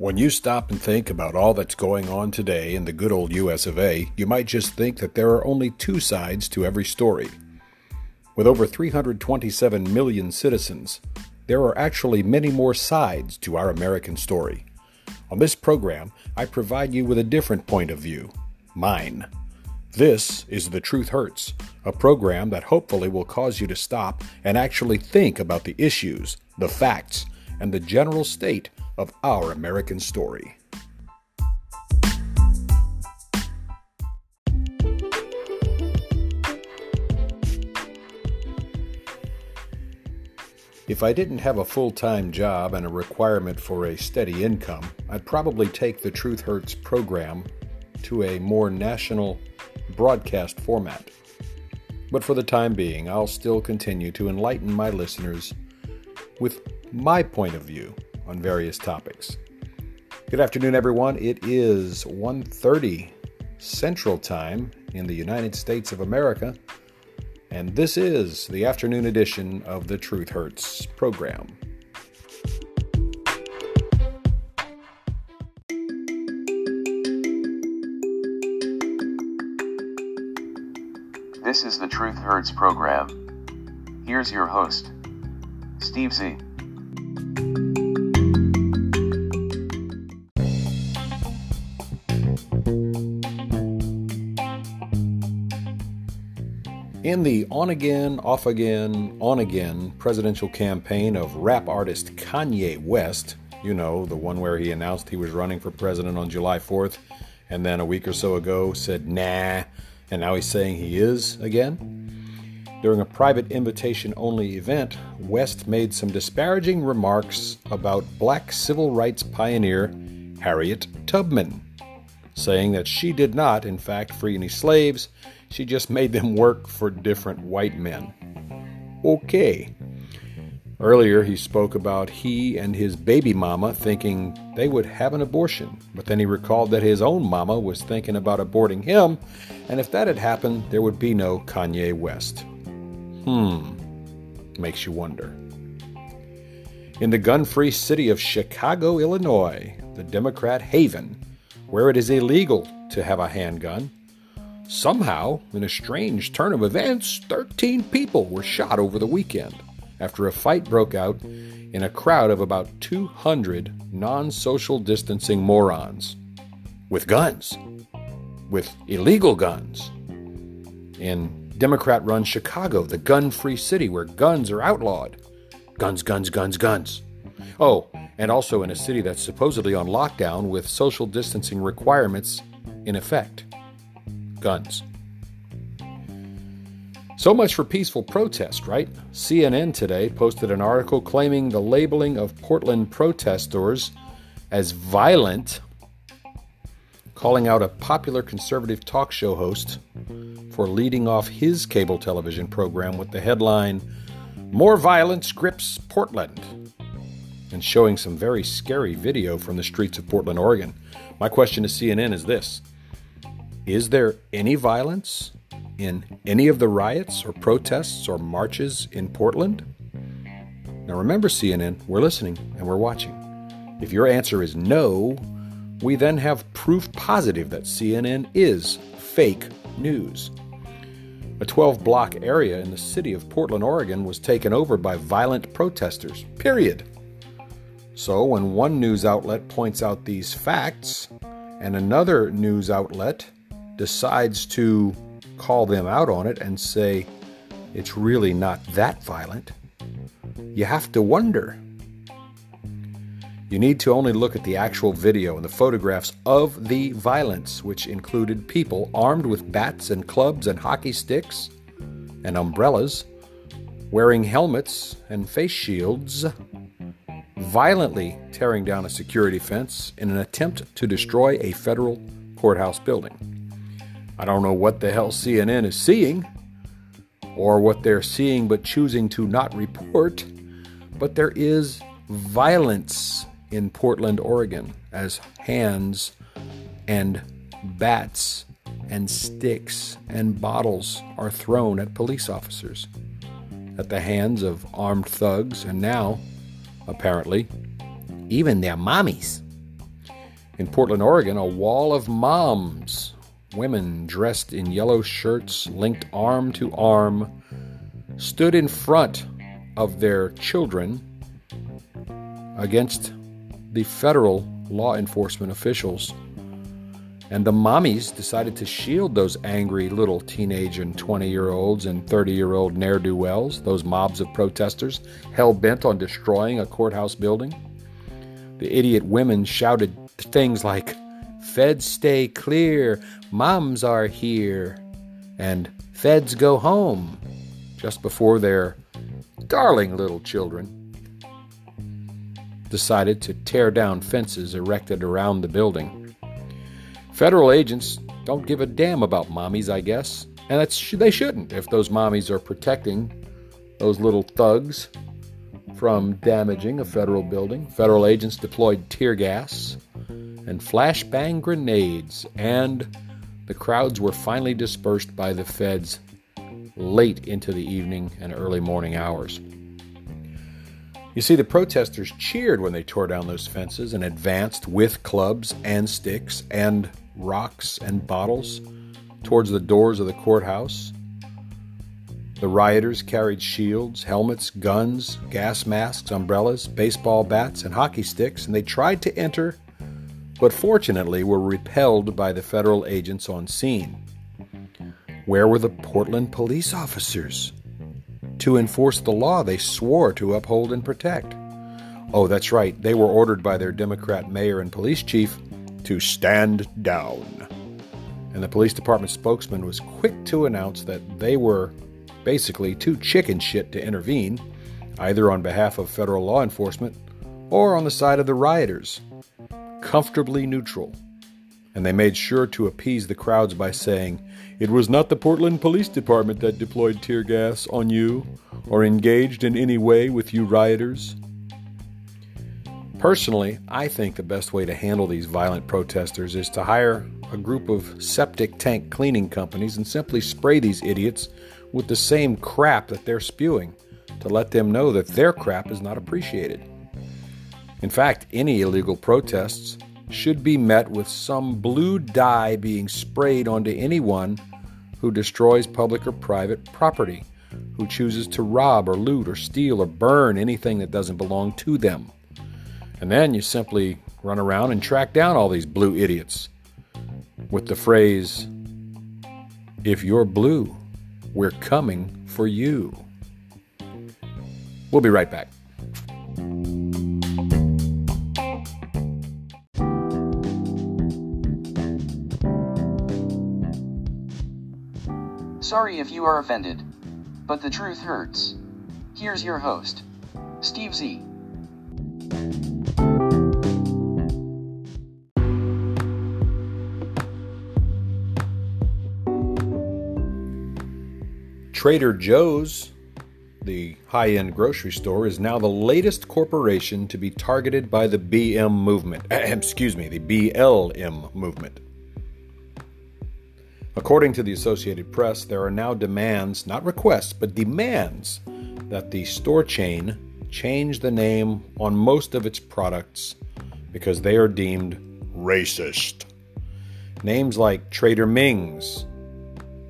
When you stop and think about all that's going on today in the good old US of A, you might just think that there are only two sides to every story. With over 327 million citizens, there are actually many more sides to our American story. On this program, I provide you with a different point of view mine. This is The Truth Hurts, a program that hopefully will cause you to stop and actually think about the issues, the facts, and the general state of our American story. If I didn't have a full time job and a requirement for a steady income, I'd probably take the Truth Hurts program to a more national broadcast format. But for the time being, I'll still continue to enlighten my listeners with my point of view on various topics. Good afternoon, everyone. It is 1.30 Central Time in the United States of America, and this is the afternoon edition of the Truth Hurts program. This is the Truth Hurts program. Here's your host, Steve Z. In the on again, off again, on again presidential campaign of rap artist Kanye West, you know, the one where he announced he was running for president on July 4th, and then a week or so ago said, nah, and now he's saying he is again. During a private invitation only event, West made some disparaging remarks about black civil rights pioneer Harriet Tubman, saying that she did not, in fact, free any slaves she just made them work for different white men. Okay. Earlier, he spoke about he and his baby mama thinking they would have an abortion, but then he recalled that his own mama was thinking about aborting him, and if that had happened, there would be no Kanye West. Hmm. Makes you wonder. In the gun free city of Chicago, Illinois, the Democrat haven, where it is illegal to have a handgun, Somehow, in a strange turn of events, 13 people were shot over the weekend after a fight broke out in a crowd of about 200 non social distancing morons with guns, with illegal guns. In Democrat run Chicago, the gun free city where guns are outlawed. Guns, guns, guns, guns. Oh, and also in a city that's supposedly on lockdown with social distancing requirements in effect guns. So much for peaceful protest, right? CNN today posted an article claiming the labeling of Portland protesters as violent, calling out a popular conservative talk show host for leading off his cable television program with the headline, More Violence Grips Portland, and showing some very scary video from the streets of Portland, Oregon. My question to CNN is this is there any violence in any of the riots or protests or marches in Portland? Now remember, CNN, we're listening and we're watching. If your answer is no, we then have proof positive that CNN is fake news. A 12 block area in the city of Portland, Oregon was taken over by violent protesters, period. So when one news outlet points out these facts, and another news outlet decides to call them out on it and say it's really not that violent, you have to wonder. You need to only look at the actual video and the photographs of the violence, which included people armed with bats and clubs and hockey sticks and umbrellas, wearing helmets and face shields, violently tearing down a security fence in an attempt to destroy a federal courthouse building. I don't know what the hell CNN is seeing or what they're seeing but choosing to not report, but there is violence in Portland, Oregon, as hands and bats and sticks and bottles are thrown at police officers at the hands of armed thugs and now, apparently, even their mommies. In Portland, Oregon, a wall of moms, women dressed in yellow shirts, linked arm to arm, stood in front of their children against the federal law enforcement officials. And the mommies decided to shield those angry little teenage and 20 year olds and 30 year old ne'er do wells, those mobs of protesters hell bent on destroying a courthouse building. The idiot women shouted things like, Feds stay clear, moms are here, and Feds go home, just before their darling little children decided to tear down fences erected around the building. Federal agents don't give a damn about mommies, I guess, and that's they shouldn't if those mommies are protecting those little thugs from damaging a federal building. Federal agents deployed tear gas and flashbang grenades, and the crowds were finally dispersed by the feds late into the evening and early morning hours. You see, the protesters cheered when they tore down those fences and advanced with clubs and sticks and rocks and bottles towards the doors of the courthouse. The rioters carried shields, helmets, guns, gas masks, umbrellas, baseball bats, and hockey sticks, and they tried to enter, but fortunately were repelled by the federal agents on scene. Where were the Portland police officers? to enforce the law they swore to uphold and protect. Oh, that's right, they were ordered by their Democrat mayor and police chief to stand down. And the police department spokesman was quick to announce that they were basically too chicken shit to intervene, either on behalf of federal law enforcement or on the side of the rioters. Comfortably neutral. And they made sure to appease the crowds by saying, it was not the Portland Police Department that deployed tear gas on you or engaged in any way with you rioters. Personally, I think the best way to handle these violent protesters is to hire a group of septic tank cleaning companies and simply spray these idiots with the same crap that they're spewing to let them know that their crap is not appreciated. In fact, any illegal protests should be met with some blue dye being sprayed onto anyone who destroys public or private property, who chooses to rob or loot or steal or burn anything that doesn't belong to them. And then you simply run around and track down all these blue idiots with the phrase, If you're blue, we're coming for you. We'll be right back. Sorry if you are offended, but the truth hurts. Here's your host, Steve Z. Trader Joe's, the high end grocery store, is now the latest corporation to be targeted by the BM movement. Excuse me, the BLM movement. According to the Associated Press, there are now demands, not requests, but demands, that the store chain change the name on most of its products because they are deemed racist. Names like Trader Ming's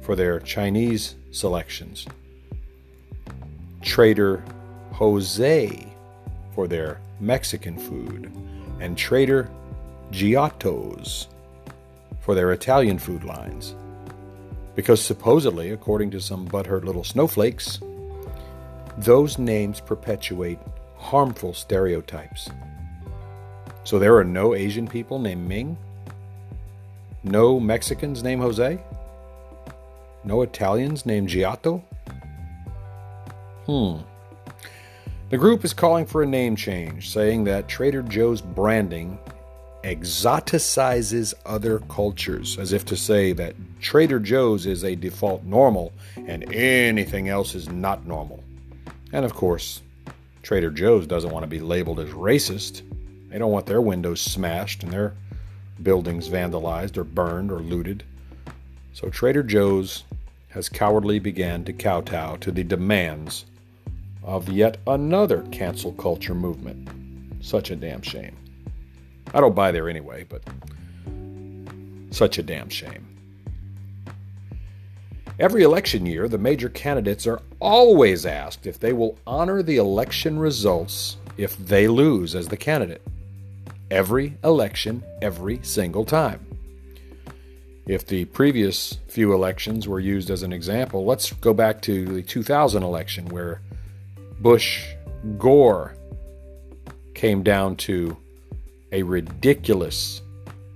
for their Chinese selections, Trader Jose for their Mexican food, and Trader Giotto's for their Italian food lines because supposedly, according to some butthurt little snowflakes, those names perpetuate harmful stereotypes. So there are no Asian people named Ming? No Mexicans named Jose? No Italians named Giotto? Hmm. The group is calling for a name change, saying that Trader Joe's branding exoticizes other cultures, as if to say that Trader Joe's is a default normal and anything else is not normal. And of course, Trader Joe's doesn't want to be labeled as racist. They don't want their windows smashed and their buildings vandalized or burned or looted. So Trader Joe's has cowardly began to kowtow to the demands of yet another cancel culture movement. Such a damn shame. I don't buy there anyway, but such a damn shame. Every election year, the major candidates are always asked if they will honor the election results if they lose as the candidate. Every election, every single time. If the previous few elections were used as an example, let's go back to the 2000 election where Bush Gore came down to a ridiculous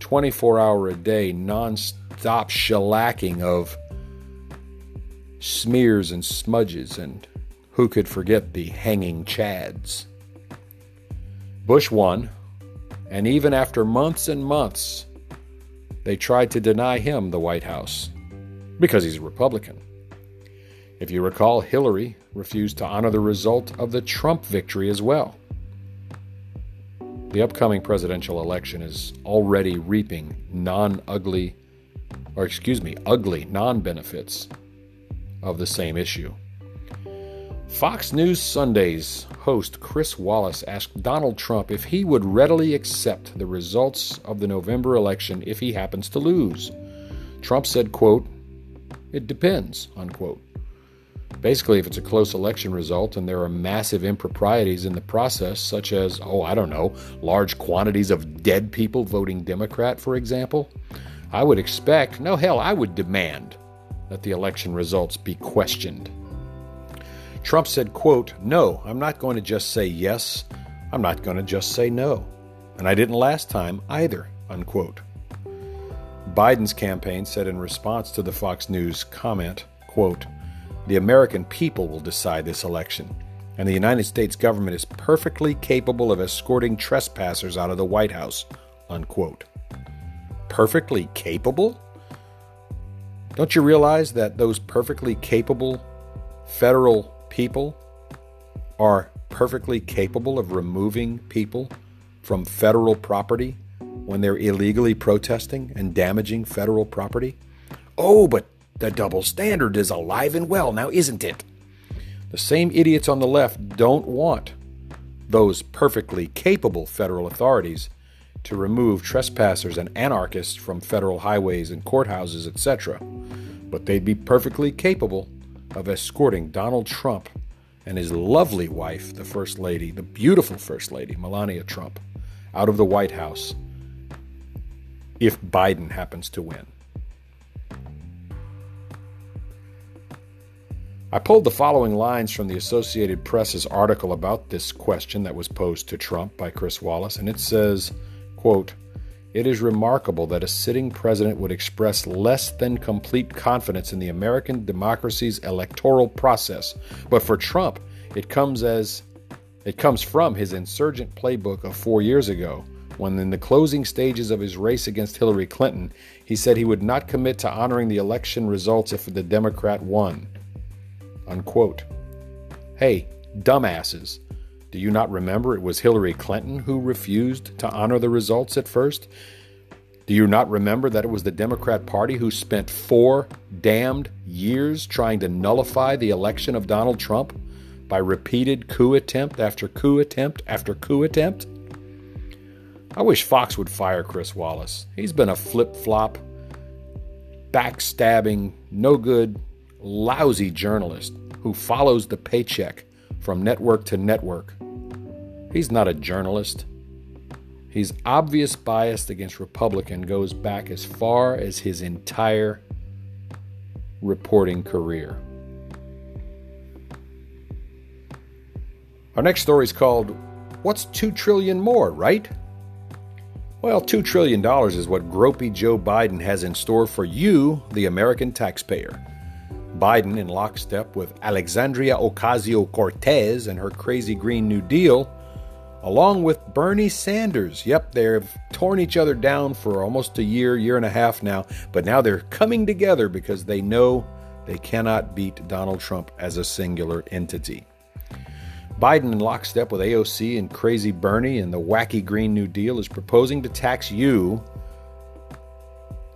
24 hour a day, non stop shellacking of smears and smudges, and who could forget the hanging chads? Bush won, and even after months and months, they tried to deny him the White House because he's a Republican. If you recall, Hillary refused to honor the result of the Trump victory as well. The upcoming presidential election is already reaping non ugly, or excuse me, ugly non benefits of the same issue. Fox News Sundays host Chris Wallace asked Donald Trump if he would readily accept the results of the November election if he happens to lose. Trump said, quote, "It depends," unquote. Basically, if it's a close election result and there are massive improprieties in the process, such as, oh, I don't know, large quantities of dead people voting Democrat, for example, I would expect, no, hell, I would demand that the election results be questioned. Trump said, quote, No, I'm not going to just say yes. I'm not going to just say no. And I didn't last time either, unquote. Biden's campaign said in response to the Fox News comment, quote, the American people will decide this election, and the United States government is perfectly capable of escorting trespassers out of the White House. Unquote. Perfectly capable? Don't you realize that those perfectly capable federal people are perfectly capable of removing people from federal property when they're illegally protesting and damaging federal property? Oh, but the double standard is alive and well now, isn't it? The same idiots on the left don't want those perfectly capable federal authorities to remove trespassers and anarchists from federal highways and courthouses, etc. But they'd be perfectly capable of escorting Donald Trump and his lovely wife, the First Lady, the beautiful First Lady, Melania Trump, out of the White House if Biden happens to win. I pulled the following lines from the Associated Press's article about this question that was posed to Trump by Chris Wallace, and it says, quote, It is remarkable that a sitting president would express less than complete confidence in the American democracy's electoral process. But for Trump, it comes as it comes from his insurgent playbook of four years ago, when in the closing stages of his race against Hillary Clinton, he said he would not commit to honoring the election results if the Democrat won. Unquote. Hey, dumbasses, do you not remember it was Hillary Clinton who refused to honor the results at first? Do you not remember that it was the Democrat Party who spent four damned years trying to nullify the election of Donald Trump by repeated coup attempt after coup attempt after coup attempt? I wish Fox would fire Chris Wallace. He's been a flip flop, backstabbing, no good lousy journalist who follows the paycheck from network to network. He's not a journalist. His obvious bias against Republican goes back as far as his entire reporting career. Our next story is called What's 2 trillion more, right? Well, $2 trillion is what gropey Joe Biden has in store for you, the American taxpayer. Biden, in lockstep with Alexandria Ocasio Cortez and her crazy Green New Deal, along with Bernie Sanders. Yep, they've torn each other down for almost a year, year and a half now, but now they're coming together because they know they cannot beat Donald Trump as a singular entity. Biden, in lockstep with AOC and Crazy Bernie and the wacky Green New Deal, is proposing to tax you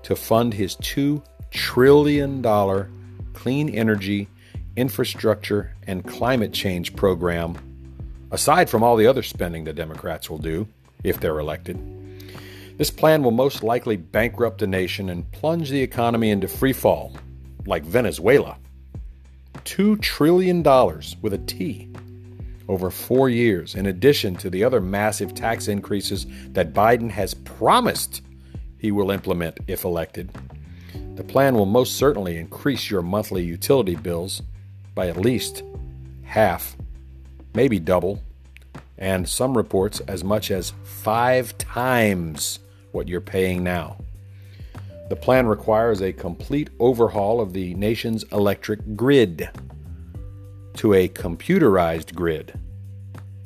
to fund his $2 trillion clean energy, infrastructure, and climate change program, aside from all the other spending the Democrats will do if they're elected. This plan will most likely bankrupt the nation and plunge the economy into free fall, like Venezuela. $2 trillion with a T over four years, in addition to the other massive tax increases that Biden has promised he will implement if elected. The plan will most certainly increase your monthly utility bills by at least half, maybe double, and some reports as much as five times what you're paying now. The plan requires a complete overhaul of the nation's electric grid to a computerized grid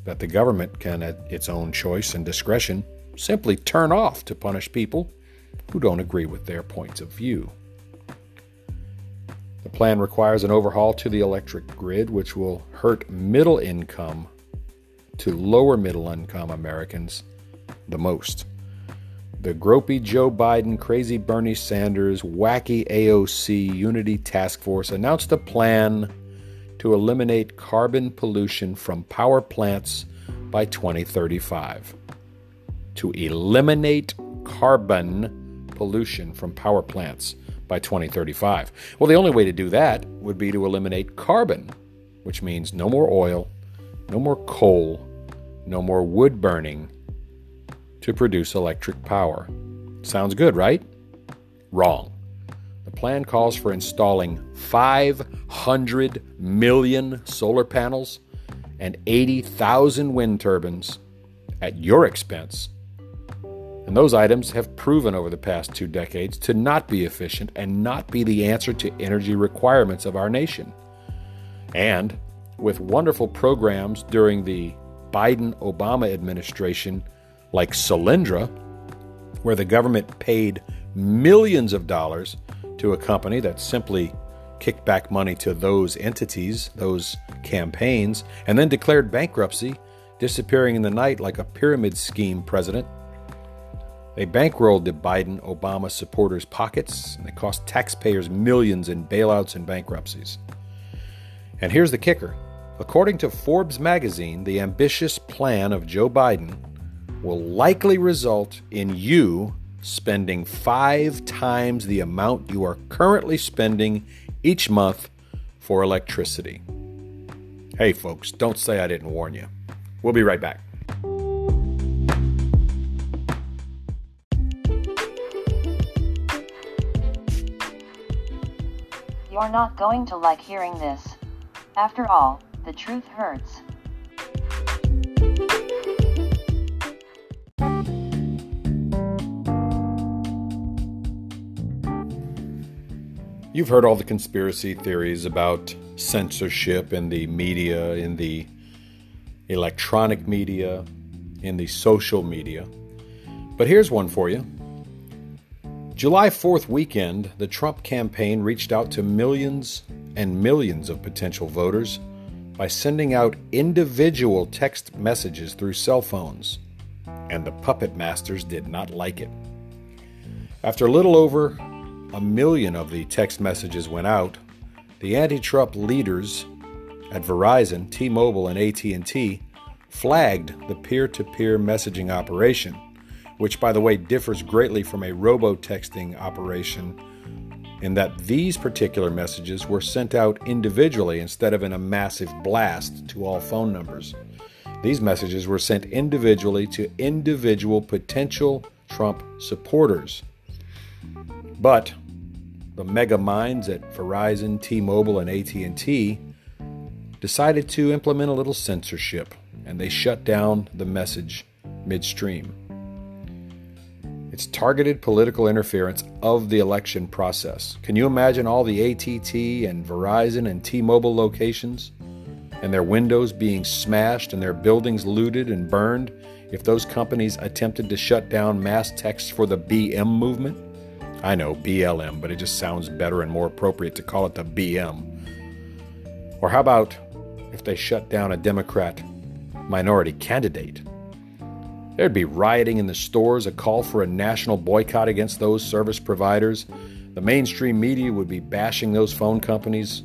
that the government can, at its own choice and discretion, simply turn off to punish people who don't agree with their points of view. The plan requires an overhaul to the electric grid, which will hurt middle income to lower middle income Americans the most. The gropey Joe Biden, crazy Bernie Sanders, wacky AOC Unity Task Force announced a plan to eliminate carbon pollution from power plants by 2035. To eliminate carbon pollution from power plants by 2035. Well, the only way to do that would be to eliminate carbon, which means no more oil, no more coal, no more wood burning to produce electric power. Sounds good, right? Wrong. The plan calls for installing 500 million solar panels and 80,000 wind turbines at your expense. And those items have proven over the past two decades to not be efficient and not be the answer to energy requirements of our nation. And with wonderful programs during the Biden Obama administration, like Solyndra, where the government paid millions of dollars to a company that simply kicked back money to those entities, those campaigns, and then declared bankruptcy, disappearing in the night like a pyramid scheme president. They bankrolled the Biden Obama supporters' pockets, and they cost taxpayers millions in bailouts and bankruptcies. And here's the kicker according to Forbes magazine, the ambitious plan of Joe Biden will likely result in you spending five times the amount you are currently spending each month for electricity. Hey, folks, don't say I didn't warn you. We'll be right back. You're not going to like hearing this. After all, the truth hurts. You've heard all the conspiracy theories about censorship in the media, in the electronic media, in the social media. But here's one for you. July 4th weekend, the Trump campaign reached out to millions and millions of potential voters by sending out individual text messages through cell phones. And the puppet masters did not like it. After a little over a million of the text messages went out, the anti-Trump leaders at Verizon, T-Mobile, and AT&T flagged the peer-to-peer messaging operation, which by the way differs greatly from a robo-texting operation in that these particular messages were sent out individually instead of in a massive blast to all phone numbers. These messages were sent individually to individual potential Trump supporters. But the mega minds at Verizon, T-Mobile, and AT&T decided to implement a little censorship, and they shut down the message midstream. It's targeted political interference of the election process. Can you imagine all the ATT and Verizon and T-Mobile locations and their windows being smashed and their buildings looted and burned if those companies attempted to shut down mass texts for the BM movement? I know BLM, but it just sounds better and more appropriate to call it the BM. Or how about if they shut down a Democrat minority candidate? There'd be rioting in the stores, a call for a national boycott against those service providers. The mainstream media would be bashing those phone companies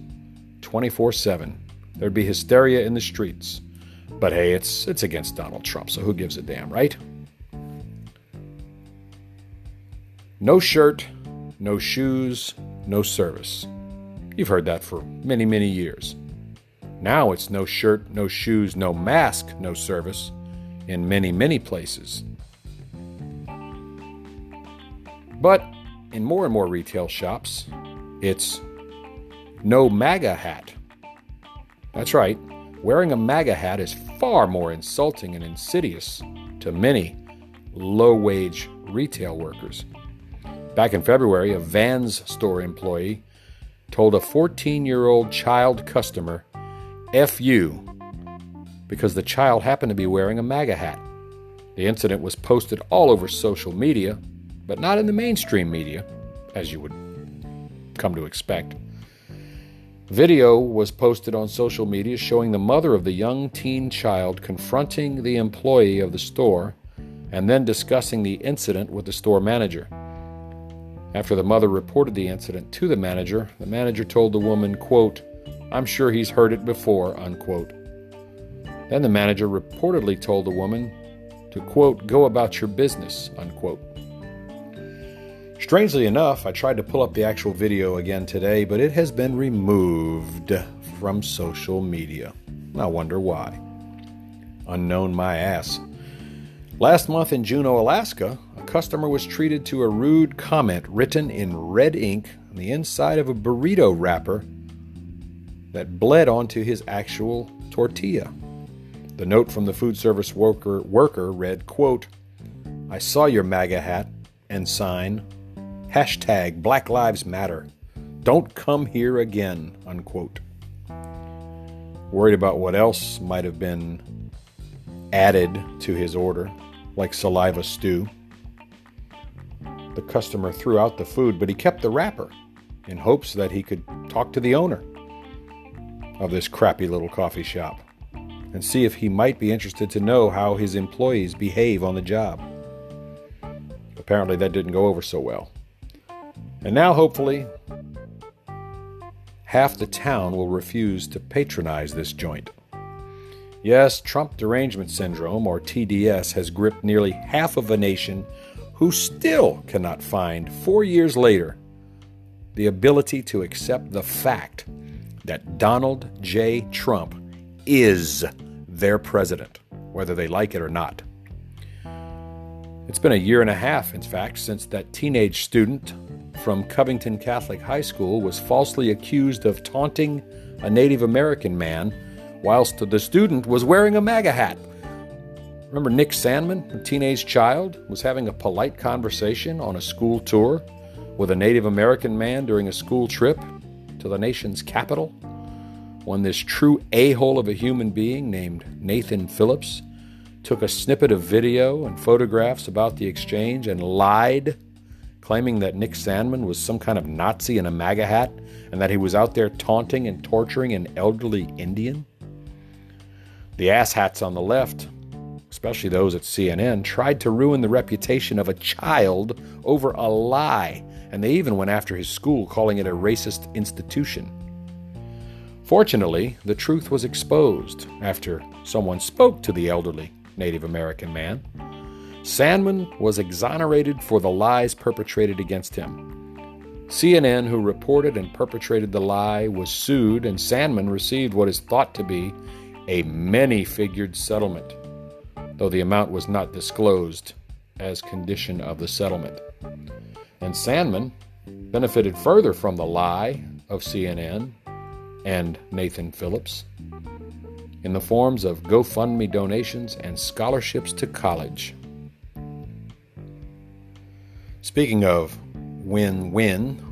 24 7. There'd be hysteria in the streets. But hey, it's, it's against Donald Trump, so who gives a damn, right? No shirt, no shoes, no service. You've heard that for many, many years. Now it's no shirt, no shoes, no mask, no service in many, many places. But in more and more retail shops, it's no MAGA hat. That's right, wearing a MAGA hat is far more insulting and insidious to many low wage retail workers. Back in February, a Vans store employee told a 14 year old child customer, F you, because the child happened to be wearing a MAGA hat. The incident was posted all over social media, but not in the mainstream media, as you would come to expect. Video was posted on social media showing the mother of the young teen child confronting the employee of the store and then discussing the incident with the store manager. After the mother reported the incident to the manager, the manager told the woman, quote, I'm sure he's heard it before, unquote. Then the manager reportedly told the woman to, quote, go about your business, unquote. Strangely enough, I tried to pull up the actual video again today, but it has been removed from social media. I wonder why. Unknown my ass. Last month in Juneau, Alaska, a customer was treated to a rude comment written in red ink on the inside of a burrito wrapper that bled onto his actual tortilla. The note from the food service worker, worker read, quote, I saw your MAGA hat and sign, hashtag Black Lives Matter. Don't come here again, unquote. Worried about what else might have been added to his order, like saliva stew. The customer threw out the food, but he kept the wrapper in hopes that he could talk to the owner of this crappy little coffee shop and see if he might be interested to know how his employees behave on the job. Apparently, that didn't go over so well. And now, hopefully, half the town will refuse to patronize this joint. Yes, Trump derangement syndrome, or TDS, has gripped nearly half of a nation who still cannot find, four years later, the ability to accept the fact that Donald J. Trump is their president, whether they like it or not. It's been a year and a half, in fact, since that teenage student from Covington Catholic High School was falsely accused of taunting a Native American man whilst the student was wearing a MAGA hat. Remember Nick Sandmann, a teenage child, was having a polite conversation on a school tour with a Native American man during a school trip to the nation's capital? When this true a hole of a human being named Nathan Phillips took a snippet of video and photographs about the exchange and lied, claiming that Nick Sandmann was some kind of Nazi in a MAGA hat and that he was out there taunting and torturing an elderly Indian? The asshats on the left, especially those at CNN, tried to ruin the reputation of a child over a lie, and they even went after his school, calling it a racist institution. Fortunately, the truth was exposed after someone spoke to the elderly Native American man. Sandmann was exonerated for the lies perpetrated against him. CNN, who reported and perpetrated the lie, was sued, and Sandmann received what is thought to be a many figured settlement, though the amount was not disclosed as condition of the settlement. And Sandmann benefited further from the lie of CNN and Nathan Phillips in the forms of GoFundMe donations and scholarships to college. Speaking of win win,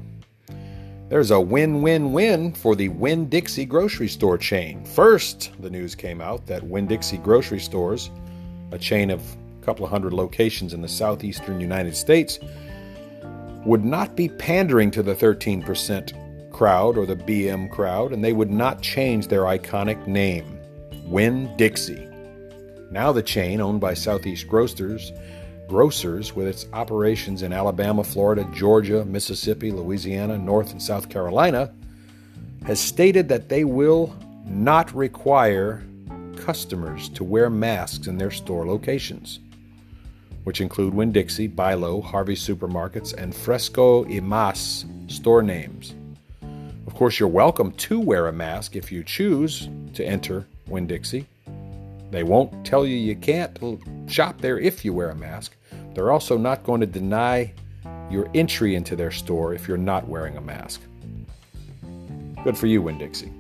there's a win win win for the Winn Dixie grocery store chain. First, the news came out that Winn Dixie grocery stores, a chain of a couple of hundred locations in the southeastern United States, would not be pandering to the 13% crowd or the BM crowd, and they would not change their iconic name, Winn Dixie. Now the chain, owned by Southeast Grocers, Grocers, with its operations in Alabama, Florida, Georgia, Mississippi, Louisiana, North and South Carolina, has stated that they will not require customers to wear masks in their store locations. which include Winn Dixie, Bilo, Harvey Supermarkets, and Fresco y Mas store names. Of course, you're welcome to wear a mask if you choose to enter Winn Dixie. They won't tell you you can't shop there if you wear a mask. They're also not going to deny your entry into their store if you're not wearing a mask. Good for you, Winn Dixie.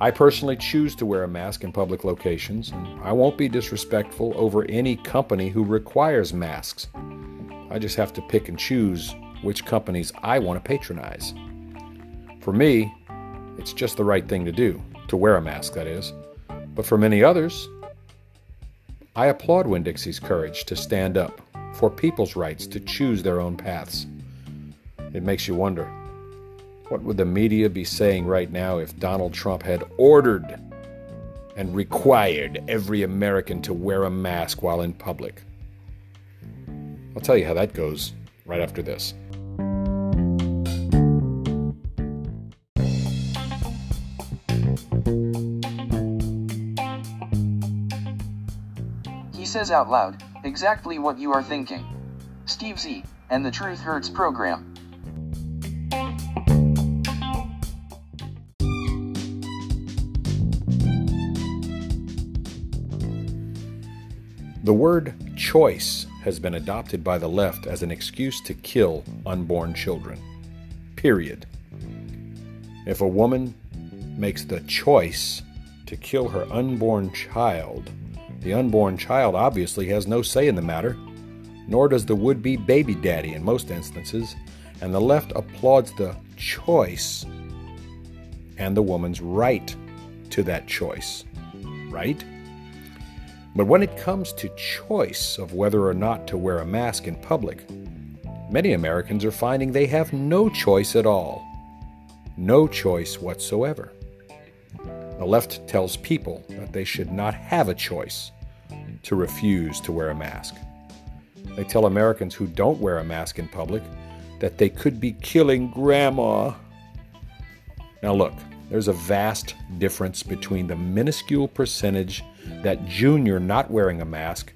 I personally choose to wear a mask in public locations, and I won't be disrespectful over any company who requires masks. I just have to pick and choose which companies I want to patronize. For me, it's just the right thing to do, to wear a mask, that is. But for many others, I applaud Winn Dixie's courage to stand up for people's rights to choose their own paths. It makes you wonder what would the media be saying right now if Donald Trump had ordered and required every American to wear a mask while in public? I'll tell you how that goes right after this. Says out loud exactly what you are thinking. Steve Z and the Truth Hurts program. The word choice has been adopted by the left as an excuse to kill unborn children. Period. If a woman makes the choice to kill her unborn child, the unborn child obviously has no say in the matter, nor does the would be baby daddy in most instances, and the left applauds the choice and the woman's right to that choice. Right? But when it comes to choice of whether or not to wear a mask in public, many Americans are finding they have no choice at all. No choice whatsoever. The left tells people that they should not have a choice to refuse to wear a mask. They tell Americans who don't wear a mask in public that they could be killing grandma. Now, look, there's a vast difference between the minuscule percentage that Junior not wearing a mask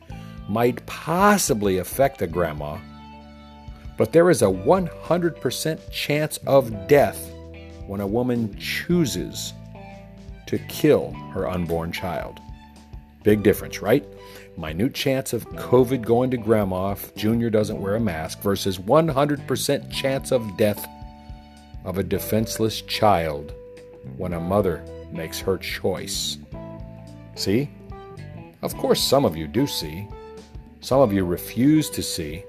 might possibly affect a grandma, but there is a 100% chance of death when a woman chooses to kill her unborn child. Big difference, right? Minute chance of COVID going to grandma if Junior doesn't wear a mask versus 100% chance of death of a defenseless child when a mother makes her choice. See? Of course, some of you do see, some of you refuse to see,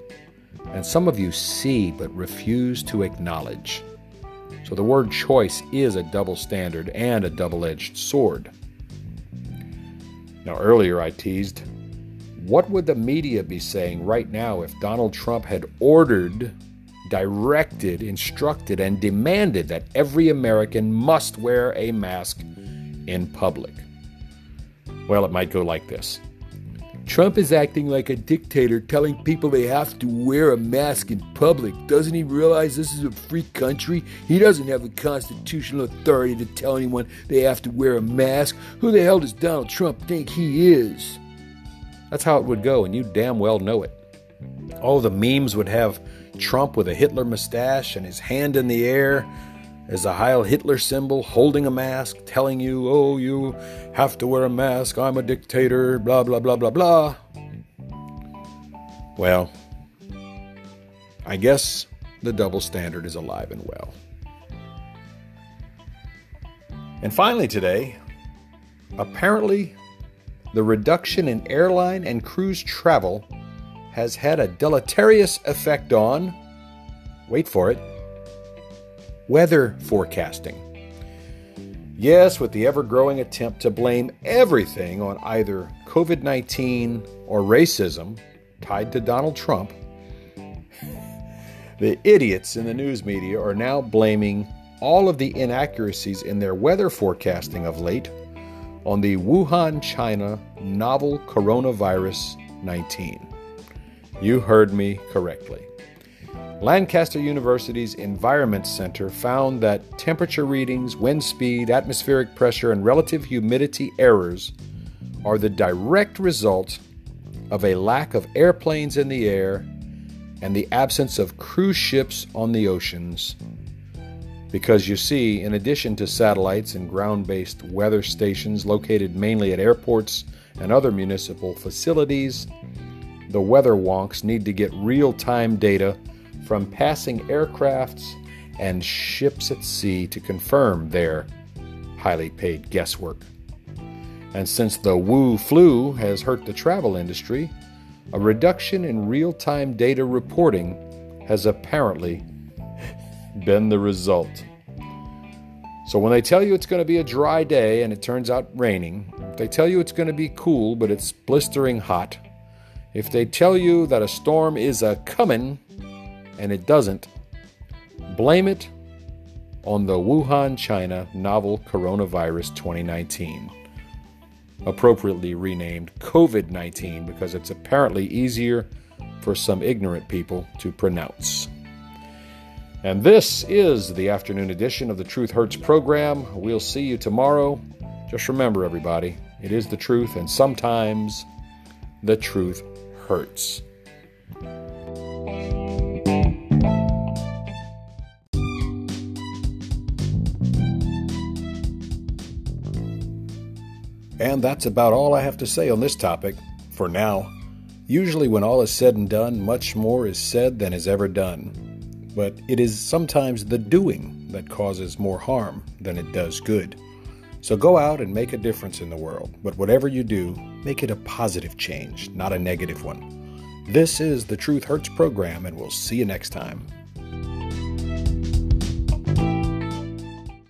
and some of you see but refuse to acknowledge. So the word choice is a double standard and a double edged sword. Now, earlier I teased what would the media be saying right now if Donald Trump had ordered, directed, instructed, and demanded that every American must wear a mask in public? Well, it might go like this Trump is acting like a dictator, telling people they have to wear a mask in public. Doesn't he realize this is a free country? He doesn't have the constitutional authority to tell anyone they have to wear a mask. Who the hell does Donald Trump think he is? That's how it would go, and you damn well know it. Oh, the memes would have Trump with a Hitler mustache and his hand in the air as a Heil Hitler symbol, holding a mask, telling you, oh, you have to wear a mask, I'm a dictator, blah, blah, blah, blah, blah. Well, I guess the double standard is alive and well. And finally, today, apparently, the reduction in airline and cruise travel has had a deleterious effect on, wait for it, weather forecasting. Yes, with the ever growing attempt to blame everything on either COVID 19 or racism tied to Donald Trump, the idiots in the news media are now blaming all of the inaccuracies in their weather forecasting of late on the Wuhan, China novel coronavirus 19. You heard me correctly. Lancaster University's Environment Center found that temperature readings, wind speed, atmospheric pressure, and relative humidity errors are the direct result of a lack of airplanes in the air and the absence of cruise ships on the oceans. Because you see, in addition to satellites and ground based weather stations located mainly at airports and other municipal facilities, the weather wonks need to get real time data from passing aircrafts and ships at sea to confirm their highly paid guesswork. And since the Wu flu has hurt the travel industry, a reduction in real time data reporting has apparently been the result. So, when they tell you it's going to be a dry day and it turns out raining, if they tell you it's going to be cool but it's blistering hot, if they tell you that a storm is a coming and it doesn't, blame it on the Wuhan, China novel coronavirus 2019, appropriately renamed COVID 19 because it's apparently easier for some ignorant people to pronounce. And this is the afternoon edition of the Truth Hurts program. We'll see you tomorrow. Just remember, everybody, it is the truth, and sometimes the truth hurts. And that's about all I have to say on this topic for now. Usually, when all is said and done, much more is said than is ever done. But it is sometimes the doing that causes more harm than it does good. So go out and make a difference in the world. But whatever you do, make it a positive change, not a negative one. This is the Truth Hurts program, and we'll see you next time.